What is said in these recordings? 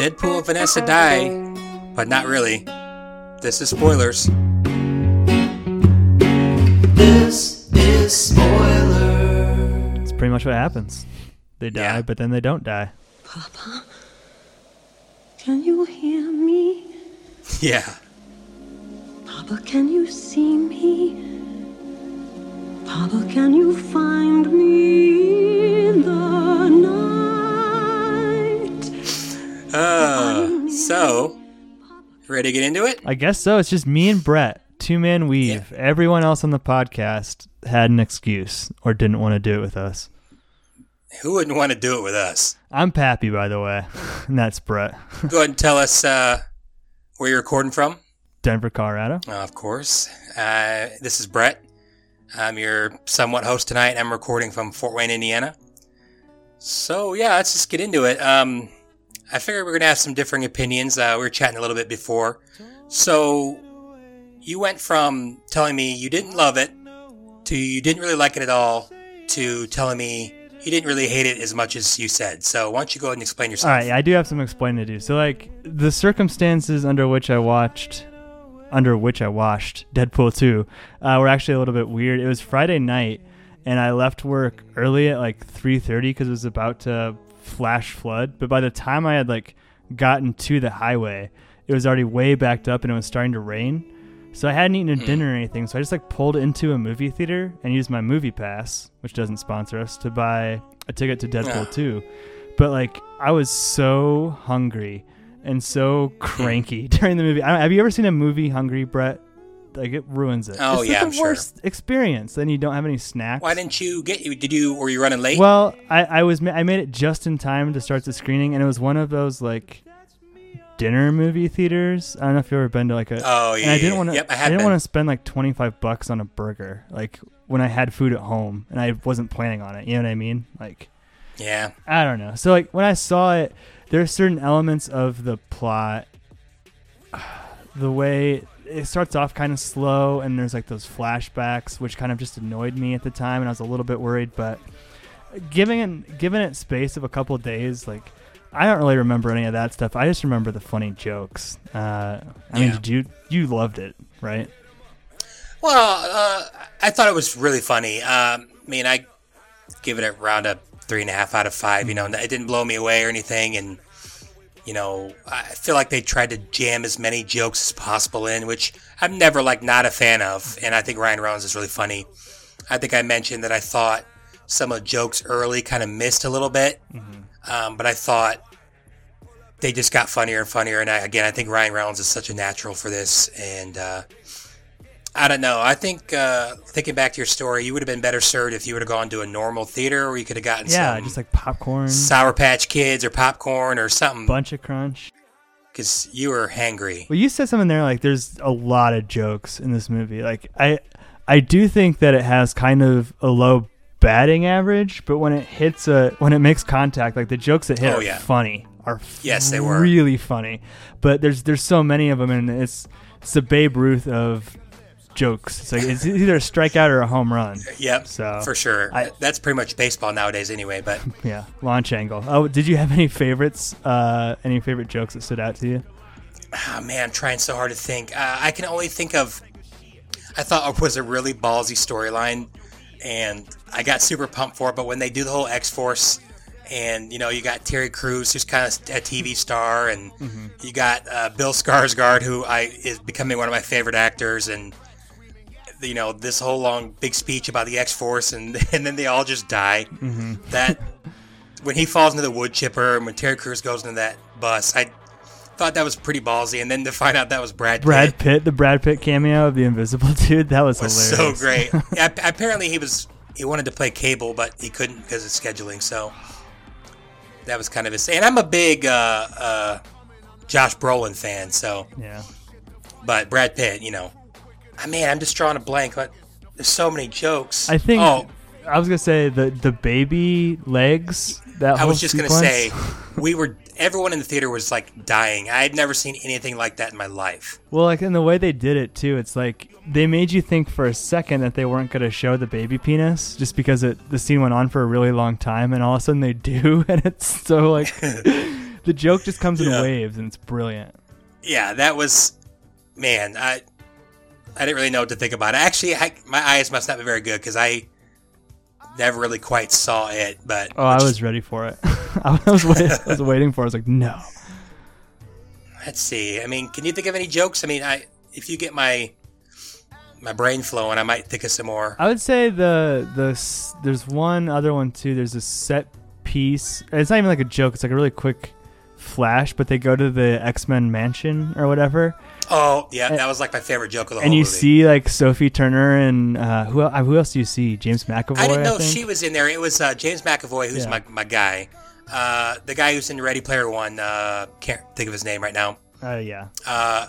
Deadpool and Vanessa die, but not really. This is spoilers. This is spoiler. It's pretty much what happens. They die, Yeah. but then they don't die. Papa, can you hear me? Yeah. Papa, can you see me? Papa, can you find me Uh, so, ready to get into it? I guess so. It's just me and Brett, two man weave. Everyone else on the podcast had an excuse or didn't want to do it with us. Who wouldn't want to do it with us? I'm Pappy, by the way, and that's Brett, Go ahead and tell us uh, where you're recording from. Denver, Colorado. Uh, of course. Uh, this is Brett. I'm your somewhat host tonight. I'm recording from Fort Wayne, Indiana. So, yeah, let's just get into it. Um, I figured we are going to have some differing opinions. Uh, we were chatting a little bit before. So, you went from telling me you didn't love it to you didn't really like it at all to telling me you didn't really hate it as much as you said. So, why don't you go ahead and explain yourself? All right, I do have some explaining to do. So, like, the circumstances under which I watched, under which I watched Deadpool 2, uh, were actually a little bit weird. It was Friday night, and I left work early at like 3:30 because it was about to flash flood. But by the time I had like gotten to the highway, it was already way backed up, and it was starting to rain. So I hadn't eaten a dinner or anything. So I just like pulled into a movie theater and used my MoviePass, which doesn't sponsor us, to buy a ticket to Deadpool Ah. 2. But like I was so hungry and so cranky during the movie. I, have you ever seen a movie hungry, Brett? Like it ruins it. Oh, it's yeah, the sure. worst experience. Then you don't have any snacks. Why didn't you get you? Did you? Were you running late? Well, I, I was I made it just in time to start the screening, and it was one of those like dinner movie theaters. I don't know if you've ever been to like a. Oh, yeah, And I didn't want to. Yep, I I, didn't want to spend like twenty five bucks on a burger, like when I had food at home, and I wasn't planning on it. You know what I mean? Like yeah. I don't know. So like when I saw it, there are certain elements of the plot, the way it starts off kind of slow, and there's like those flashbacks, which kind of just annoyed me at the time, and I was a little bit worried. But giving it giving it space of a couple of days, like I don't really remember any of that stuff. I just remember the funny jokes. Uh, I mean, Yeah. did you you loved it, right? Well, uh, I thought it was really funny. Um, I mean, I give it around a three and a half out of five. You know, it didn't blow me away or anything, and you know, I feel like they tried to jam as many jokes as possible in, which I'm never like not a fan of. And I think Ryan Reynolds is really funny. I think I mentioned that I thought some of the jokes early kind of missed a little bit, um, but I thought they just got funnier and funnier. And I, again, I think Ryan Reynolds is such a natural for this, and uh, I don't know. I think uh, thinking back to your story, you would have been better served if you would have gone to a normal theater, where you could have gotten Yeah, some just like popcorn, Sour Patch Kids or popcorn or something, bunch of crunch. because you were hangry. Well, you said something there like there's a lot of jokes in this movie. Like I I do think that it has kind of a low batting average, but when it hits a when it makes contact, like the jokes that hit Oh, are funny. Are Yes, they were. really funny. But there's there's so many of them and it's it's the Babe Ruth of jokes. It's like it's either a strikeout or a home run. Yep, So, for sure. I- That's pretty much baseball nowadays, anyway. But Yeah, launch angle. Oh, did you have any favorites? Uh, any favorite jokes that stood out to you? oh, man, I'm trying so hard to think. Uh, I can only think of. I thought it was a really ballsy storyline, and I got super pumped for it. But when they do the whole X Force, and you know, you got Terry Crews, who's kind of a TV star, and you got uh, Bill Skarsgård, who I is becoming one of my favorite actors, and you know, this whole long big speech about the X Force, and and then they all just die. That when he falls into the wood chipper, and when Terry Crews goes into that bus, I thought that was pretty ballsy, and then to find out that was Brad Pitt. Brad Pitt, the Brad Pitt cameo of the Invisible Dude, that was, was so great. Yeah, apparently, he was he wanted to play Cable, but he couldn't because of scheduling. So that was kind of his. And I'm a big uh, uh, Josh Brolin fan. So, Yeah. but Brad Pitt, you know, Ah, I mean, I'm just drawing a blank. But there's so many jokes. I think Oh, I was gonna say the the baby legs. That I was just gonna say, we were everyone in the theater was like dying. I had never seen anything like that in my life. Well, like in the way they did it too, it's like they made you think for a second that they weren't gonna show the baby penis, just because it the scene went on for a really long time, and all of a sudden they do, and it's so like the joke just comes in waves and it's brilliant. yeah, that was man. I I didn't really know what to think about it. Actually, I, my eyes must not be very good because I never really quite saw it. But Oh, I was ready for it. I was wait, I was waiting for. it. I was like, no. Let's see. I mean, can you think of any jokes? I mean, I if you get my my brain flowing, I might think of some more. I would say the the there's one other one too. There's a set piece. It's not even like a joke. It's like a really quick flash. But they go to the X Men mansion or whatever, Oh, yeah, that was like my favorite joke of the and whole And you movie. see like Sophie Turner and uh, who el- uh, who else do you see? James McAvoy. I didn't know think? she was in there. It was uh, James McAvoy, who's Yeah. my, my guy. Uh, the guy who's in Ready Player One. Uh, can't think of his name right now. Uh, yeah, Uh,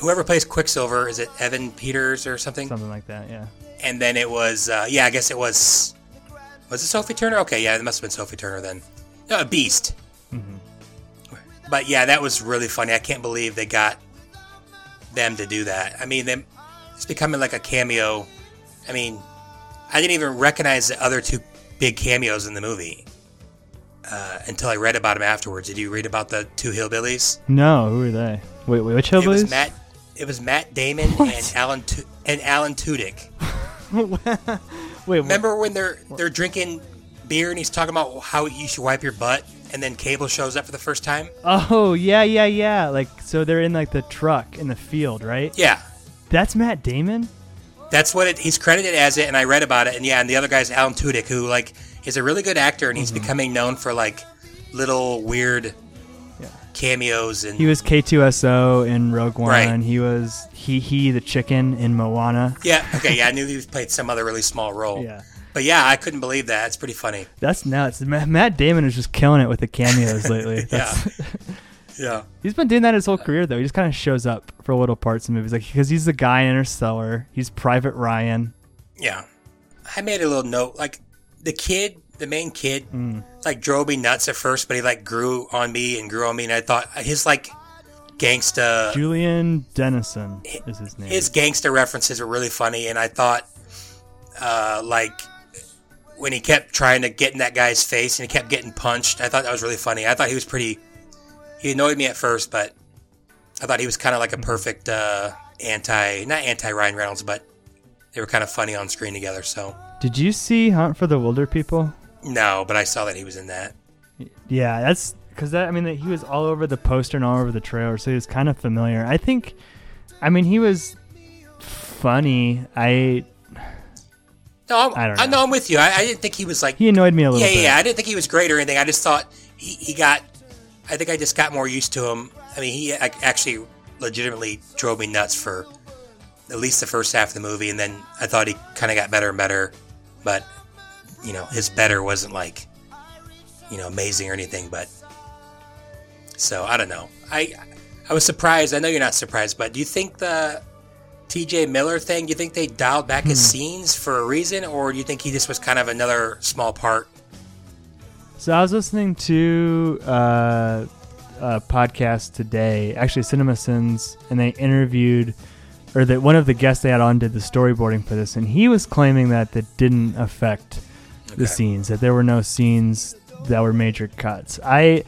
whoever plays Quicksilver is it Evan Peters or something? something like that. Yeah. And then it was uh, yeah, I guess it was was it Sophie Turner? Okay, yeah, it must have been Sophie Turner then. No, a Beast. But yeah, that was really funny. I can't believe they got them to do that. I mean, them it's becoming like a cameo. I mean, I didn't even recognize the other two big cameos in the movie uh, until I read about them afterwards. Did you read about the two hillbillies? No, who are they? Wait, wait which It hillbillies? was Matt. It was Matt Damon and Alan Tu- and Alan Tudyk. Wait, Remember when they're they're drinking beer and he's talking about how you should wipe your butt, and then Cable shows up for the first time? Oh yeah, yeah, yeah. Like so, they're in like the truck in the field, right? Yeah, That's Matt Damon. that's what it, he's credited as it. And I read about it, and yeah, and the other guy's Alan Tudyk, who like is a really good actor, and he's Mm-hmm. becoming known for like little weird Yeah. cameos and He was K2SO in Rogue One. Right. He was he he the chicken in Moana. yeah, okay, yeah, I knew he played some other really small role. Yeah. But yeah, I couldn't believe that. It's pretty funny. That's nuts. Matt Damon is just killing it with the cameos lately. That's, Yeah. he's been doing that his whole career though. He just kind of shows up for little parts in movies, like because he's the guy in Interstellar. He's Private Ryan. Yeah. I made a little note. Like, the kid, the main kid, Mm. like, drove me nuts at first, but he, like, grew on me and grew on me. And I thought his, like, gangsta, Julian Dennison is his name. his gangsta references were really funny. And I thought, uh, like, when he kept trying to get in that guy's face and he kept getting punched, I thought that was really funny. I thought he was pretty, he annoyed me at first, but I thought he was kind of like a perfect, uh, anti, not anti Ryan Reynolds, but they were kind of funny on screen together. So, Did you see Hunt for the Wilderpeople? no, but I saw that he was in that. Yeah, that's because that. I mean, he was all over the poster and all over the trailer, so he was kind of familiar. I think. I mean, he was funny. I No, I'm, I I, don't know. know. I'm with you. I, I didn't think he was like. he annoyed me a little yeah, bit. yeah, I didn't think he was great or anything. I just thought he, he got. I think I just got more used to him. I mean, he actually legitimately drove me nuts for at least the first half of the movie, and then I thought he kind of got better and better. But you know, his better wasn't like you know amazing or anything. But so I don't know. I I was surprised. I know you're not surprised, but do you think the TJ Miller thing, do you think they dialed back his scenes for a reason, or do you think he just was kind of another small part? So I was listening to uh, a podcast today, actually CinemaSins, and they interviewed, or that one of the guests they had on did the storyboarding for this, and he was claiming that that didn't affect the scenes, that there were no scenes that were major cuts. I,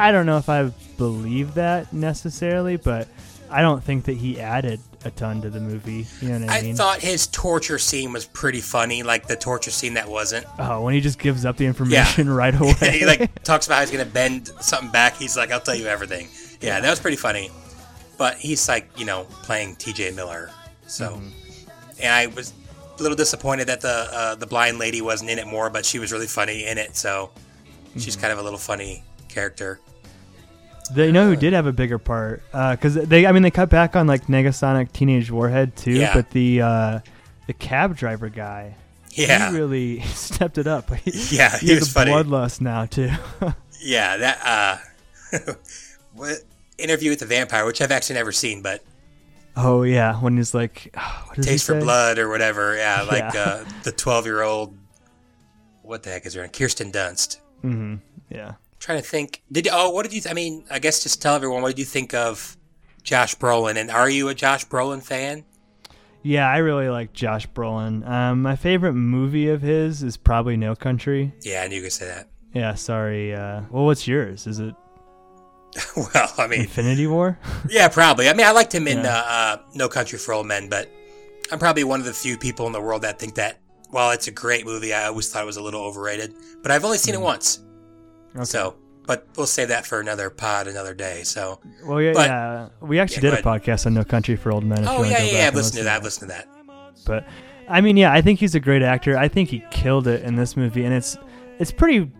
I don't know if I believe that necessarily, but I don't think that he added a ton to the movie. You know what I, I mean? thought his torture scene was pretty funny, like the torture scene that wasn't. oh, when he just gives up the information right away. he like talks about how he's gonna bend something back. He's like, "I'll tell you everything." Yeah, that was pretty funny. But he's like, you know, playing T.J. Miller. So, and I was a little disappointed that the uh, the blind lady wasn't in it more, but she was really funny in it. So, she's kind of a little funny character. They you know who did have a bigger part because they, I mean, they cut back on like Negasonic Teenage Warhead too, Yeah. but the uh, the cab driver guy, Yeah, he really stepped it up. Yeah, he, he has a bloodlust now too. yeah. That uh, what interview with the vampire, which I've actually never seen, but oh yeah, when he's like, what does he Taste for? Blood or whatever. Yeah, like Yeah. uh, the twelve-year-old. What the heck is her name? Kirsten Dunst. hmm Yeah, trying to think. Did oh, what did you? Th- I mean, I guess just tell everyone what did you think of Josh Brolin, and are you a Josh Brolin fan? yeah, I really like Josh Brolin. Um, my favorite movie of his is probably No Country. Yeah, I knew you could say that. Yeah, sorry. Uh, well, what's yours? Is it well, I mean, Infinity War. yeah, probably. I mean, I liked him in Yeah. uh, uh, No Country for Old Men, but I'm probably one of the few people in the world that think that while it's a great movie, I always thought it was a little overrated. But I've only seen Mm-hmm. it once, so. But we'll save that for another pod, another day. So. Well, yeah, But- yeah. We actually Yeah, did a podcast on No Country for Old Men. Oh yeah, yeah, yeah. I've listened to listen that. I've to that. But I mean, yeah, I think he's a great actor. I think he killed it in this movie, and it's it's pretty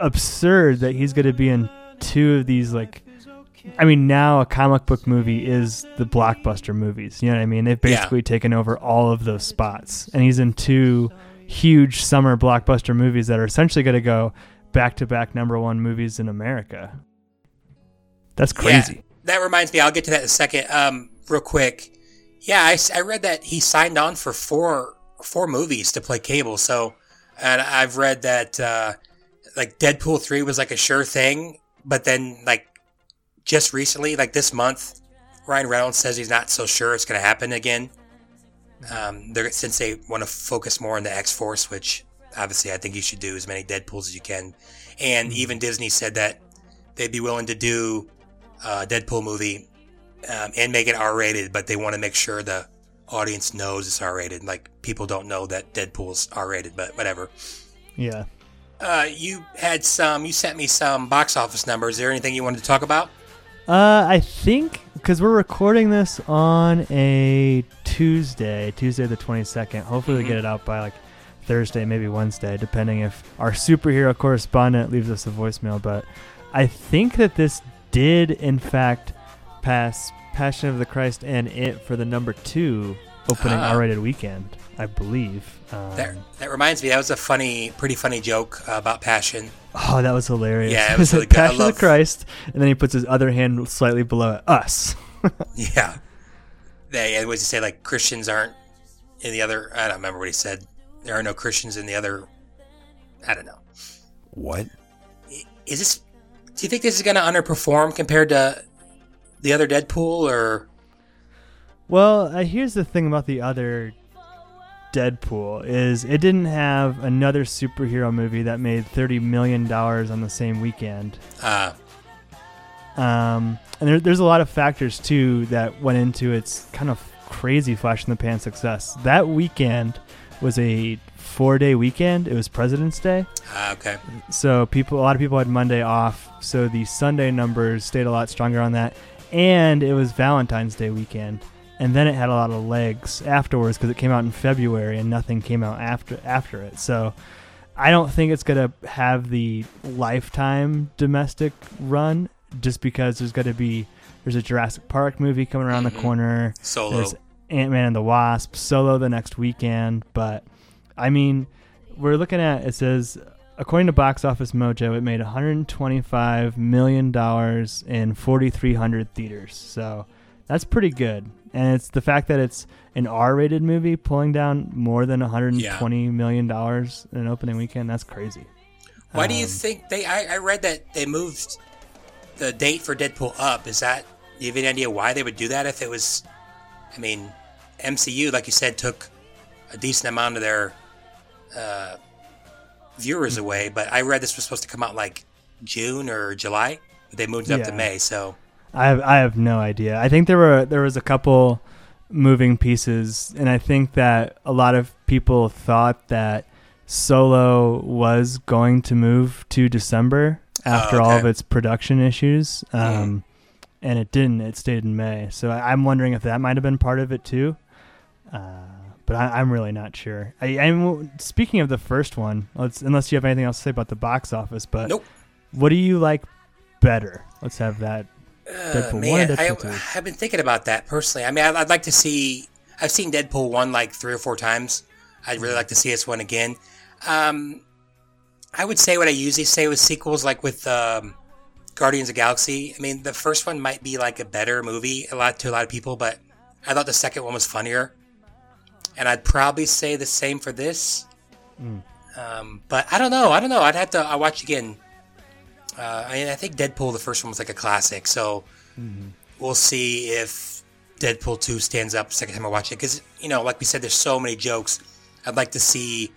absurd that he's going to be in two of these like. I mean, now a comic book movie is the blockbuster movies. You know what I mean? They've Yeah. basically taken over all of those spots, and he's in two huge summer blockbuster movies that are essentially going to go back to back number one movies in America. That's crazy. Yeah, that reminds me. I'll get to that in a second. Um, real quick. Yeah, I read that he signed on for four four movies to play Cable. So, and I've read that uh, like Deadpool three was like a sure thing, but then like just recently, like this month, Ryan Reynolds says he's not so sure it's going to happen again. Um, they're, since they want to focus more on the X Force, which obviously I think you should do as many Deadpools as you can. And even Disney said that they'd be willing to do a Deadpool movie um, and make it R rated, but they want to make sure the audience knows it's R rated. Like people don't know that Deadpool's R rated, but whatever. Yeah. Uh, you had some. You sent me some box office numbers. Is there anything you wanted to talk about? Uh, I think because we're recording this on a Tuesday, Tuesday the twenty second. Hopefully, we get it out by like Thursday, maybe Wednesday, depending if our superhero correspondent leaves us a voicemail. But I think that this did, in fact, pass Passion of the Christ and it for the number two opening Ah. R rated weekend. I believe. Um, That that reminds me. That was a funny, pretty funny joke uh, about Passion. oh, that was hilarious. Yeah, it was really good. I Passion of the Christ, and then he puts his other hand slightly below it. Us. Yeah. They what did he say? Like Christians aren't in the other. I don't remember what he said. There are no Christians in the other. I don't know. What? Is this? Do you think this is going to underperform compared to the other Deadpool, or Well, uh, here's the thing about the other Deadpool is it didn't have another superhero movie that made thirty million dollars on the same weekend. uh, Um, and there, there's a lot of factors too that went into its kind of crazy flash in the pan success. That weekend was a four day weekend. It was President's Day. uh okay? So people, a lot of people had Monday off. So the Sunday numbers stayed a lot stronger on that, and it was Valentine's Day weekend, and then it had a lot of legs afterwards because it came out in February and nothing came out after after it. So I don't think it's gonna have the lifetime domestic run just because there's gonna be there's a Jurassic Park movie coming around Mhm. the corner. Solo. There's Ant Man and the Wasp solo the next weekend, but I mean, we're looking at it says according to Box Office Mojo, it made 125 million dollars in 4,300 theaters. So that's pretty good, and it's the fact that it's an R-rated movie pulling down more than 120 million dollars in an opening weekend. That's crazy. Why do you Um, think they? I, I read that they moved the date for Deadpool up. Is that? Do you have any idea why they would do that? If it was, I mean, MCU, like you said, took a decent amount of their uh, viewers Hmm. away. But I read this was supposed to come out like June or July, but they moved it up to May. So I have, I have no idea. I think there were there was a couple moving pieces, and I think that a lot of people thought that Solo was going to move to December after all okay. of its production issues, um, and it didn't. It stayed in May. So I, I'm wondering if that might have been part of it too. Uh, but I, I'm really not sure. I, I'm speaking of the first one. Let's unless you have anything else to say about the box office, but Nope. what do you like better? Let's have that Deadpool Uh, 1 man, I, Deadpool 2. I've been thinking about that personally. I mean, I'd, I'd like to see. I've seen Deadpool one like three or four times. I'd really like to see this one again. Um, I would say what I usually say with sequels, like with um, Guardians of the Galaxy. I mean, the first one might be like a better movie a lot to a lot of people, but I thought the second one was funnier. And I'd probably say the same for this. Um, but I don't know. I don't know. I'd have to. I watch again. Uh, I mean, I think Deadpool, the first one was like a classic, so we'll see if Deadpool 2 stands up second time I watch it. Because, you know, like we said, there's so many jokes. I'd like to see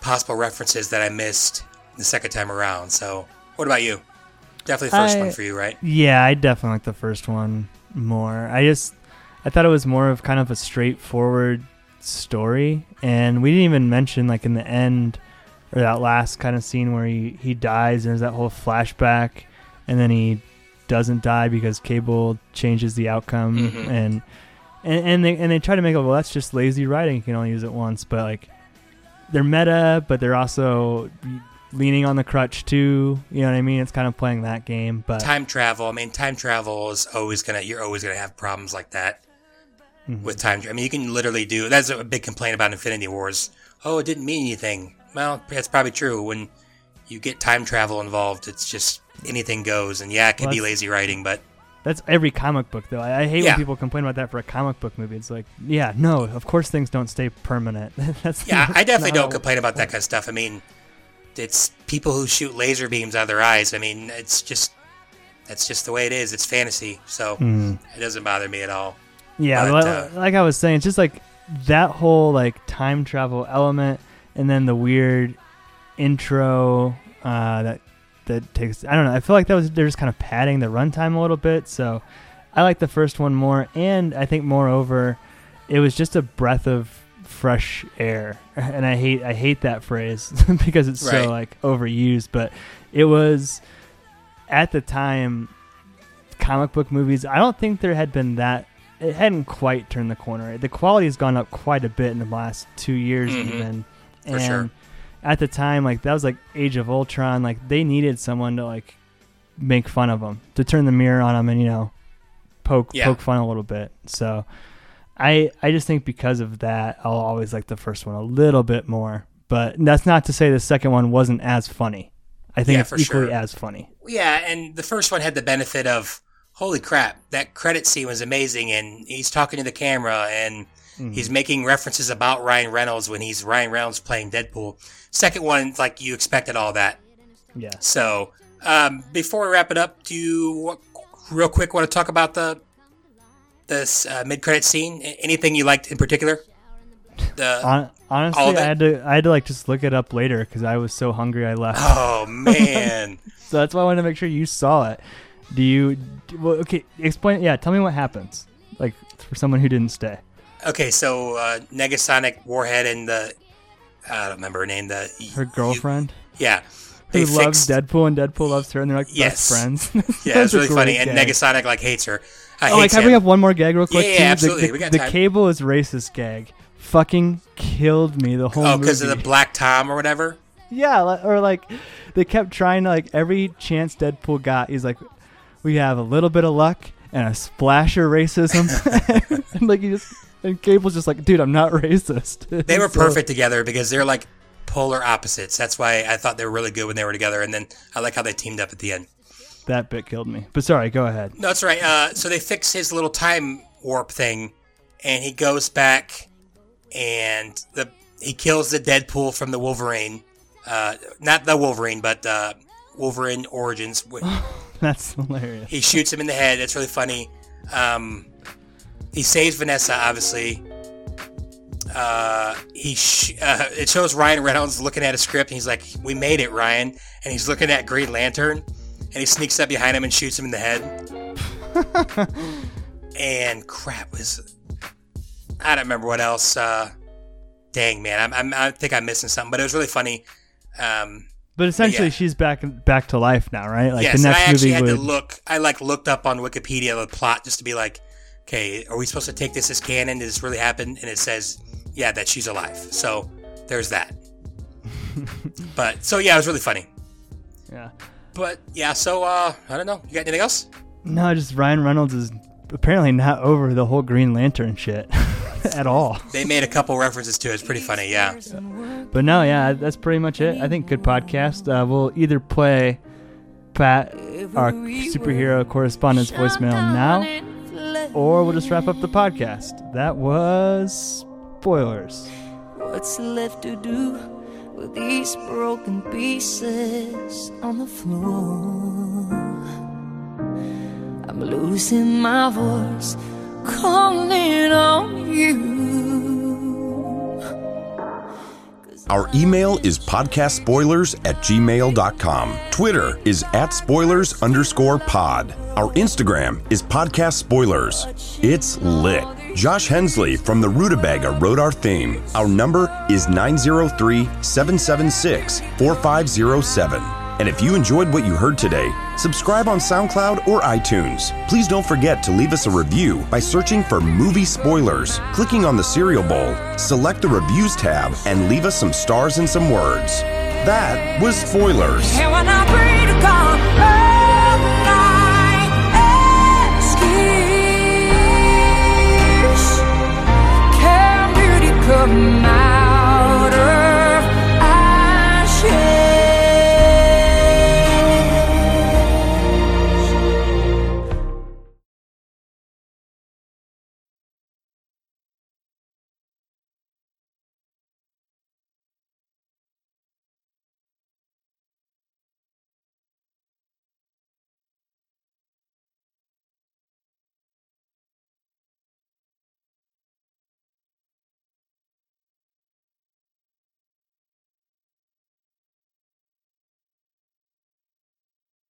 possible references that I missed the second time around. So, what about you? definitely the first I- one for you, right? Yeah, I definitely like the first one more. I just I thought it was more of kind of a straightforward story, and we didn't even mention like in the end or that last kind of scene where he he dies and there's that whole flashback, and then he doesn't die because Cable changes the outcome, Mhm. and and and they and they try to make it well that's just lazy writing. You can only use it once, but like they're meta, but they're also leaning on the crutch too. You know what I mean? It's kind of playing that game, but Time travel. I mean, time travel is always gonna. You're always gonna have problems like that Mhm. with time. I mean, you can literally do. That's a big complaint about Infinity Wars. Oh, it didn't mean anything. Well, that's probably true. When you get time travel involved, it's just anything goes. And yeah, it can Well, be lazy writing, but That's every comic book, though. I, I hate Yeah. when people complain about that for a comic book movie. It's like, yeah, no, of course things don't stay permanent. that's yeah, I definitely don't complain about that kind of stuff. I mean, it's people who shoot laser beams out of their eyes. I mean, it's just that's just the way it is. It's fantasy, so Mhm. it doesn't bother me at all. Yeah, But, li- uh, like I was saying, it's just like that whole like time travel element, and then the weird intro uh, that that takes. I don't know. I feel like that was they're just kind of padding the runtime a little bit. So I like the first one more, and I think moreover, it was just a breath of fresh air, and I hate I hate that phrase because it's Right. so like overused, but it was at the time comic book movies. I don't think there had been that it hadn't quite turned the corner. The quality has gone up quite a bit in the last two years, Mhm. even. For and sure. At the time, like that was like Age of Ultron. Like they needed someone to like make fun of them, to turn the mirror on them, and you know, poke Yeah. poke fun a little bit. So, I I just think because of that, I'll always like the first one a little bit more. But that's not to say the second one wasn't as funny. I think Yeah, it's equally sure. as funny. Yeah, and the first one had the benefit of holy crap, that credit scene was amazing, and he's talking to the camera and Mm-hmm. he's making references about Ryan Reynolds when he's Ryan Reynolds playing Deadpool. Second one, like you expected all that. Yeah. So um, before we wrap it up, do you real quick want to talk about the this uh, mid credit scene? Anything you liked in particular? The Hon- honestly, I had to I had to like just look it up later because I was so hungry I left. oh man. So that's why I wanted to make sure you saw it. Do you? do- well, okay, explain. Yeah, tell me what happens. Like for someone who didn't stay. Okay, so uh, Negasonic Warhead and the I don't remember her name. The Her girlfriend yeah, who they loves. Deadpool and Deadpool loves her, and they're like Yes. best friends. Yeah, it's really funny. great And. Negasonic like hates her. I Oh, hate can bring up one more gag real quick? Yeah, yeah? The- absolutely. The, We got the cable is racist gag. Fucking killed me the whole Oh, because of the Black Tom or whatever. Yeah, or like they kept trying to like every chance Deadpool got, he's like, we have a little bit of luck and a splash of racism, and like he just and Cable's just like, dude, I'm not racist. They were So- perfect together because they're like polar opposites. That's why I thought they were really good when they were together. And then I like how they teamed up at the end. That bit killed me. But sorry, go ahead. No, that's right. Uh, so they fix his little time warp thing, and he goes back, and the he kills the Deadpool from the Wolverine. Uh, not the Wolverine, but uh, Wolverine Origins. That's hilarious. He shoots him in the head. That's really funny. Um, he saves Vanessa, obviously. Uh, he sh- uh, it shows Ryan Reynolds looking at a script, and he's like, "We made it, Ryan." And he's looking at Green Lantern, and he sneaks up behind him and shoots him in the head. and crap was, I don't remember what else. Uh, dang man, I'm, I'm, I think I'm missing something, but it was really funny. Um, But essentially, yeah. she's back back to life now, right? Like yes, the and I next actually movie had would. to look. I like looked up on Wikipedia the plot just to be like, okay, are we supposed to take this as canon? Did this really happen? And it says, yeah, that she's alive. So there's that. but so yeah, it was really funny. yeah. But yeah, so uh, I don't know. You got anything else? No, just Ryan Reynolds is apparently not over the whole Green Lantern shit at all. They made a couple references to it. It's pretty funny. Yeah. But no, yeah, that's pretty much it. I think good podcast. Uh, we'll either play Pat, our superhero correspondent's voicemail now, or we'll just wrap up the podcast. That was spoilers. What's left to do with these broken pieces on the floor? I'm losing my voice, calling on you. Our email is podcastspoilers at gmail.com. Twitter is at spoilers underscore pod. Our Instagram is podcast spoilers. It's lit. Josh Hensley from the Rutabaga wrote our theme. Our number is 903 776 4507. And if you enjoyed what you heard today, subscribe on SoundCloud or iTunes. Please don't forget to leave us a review by searching for movie spoilers, clicking on the cereal bowl, select the reviews tab, and leave us some stars and some words. That was spoilers.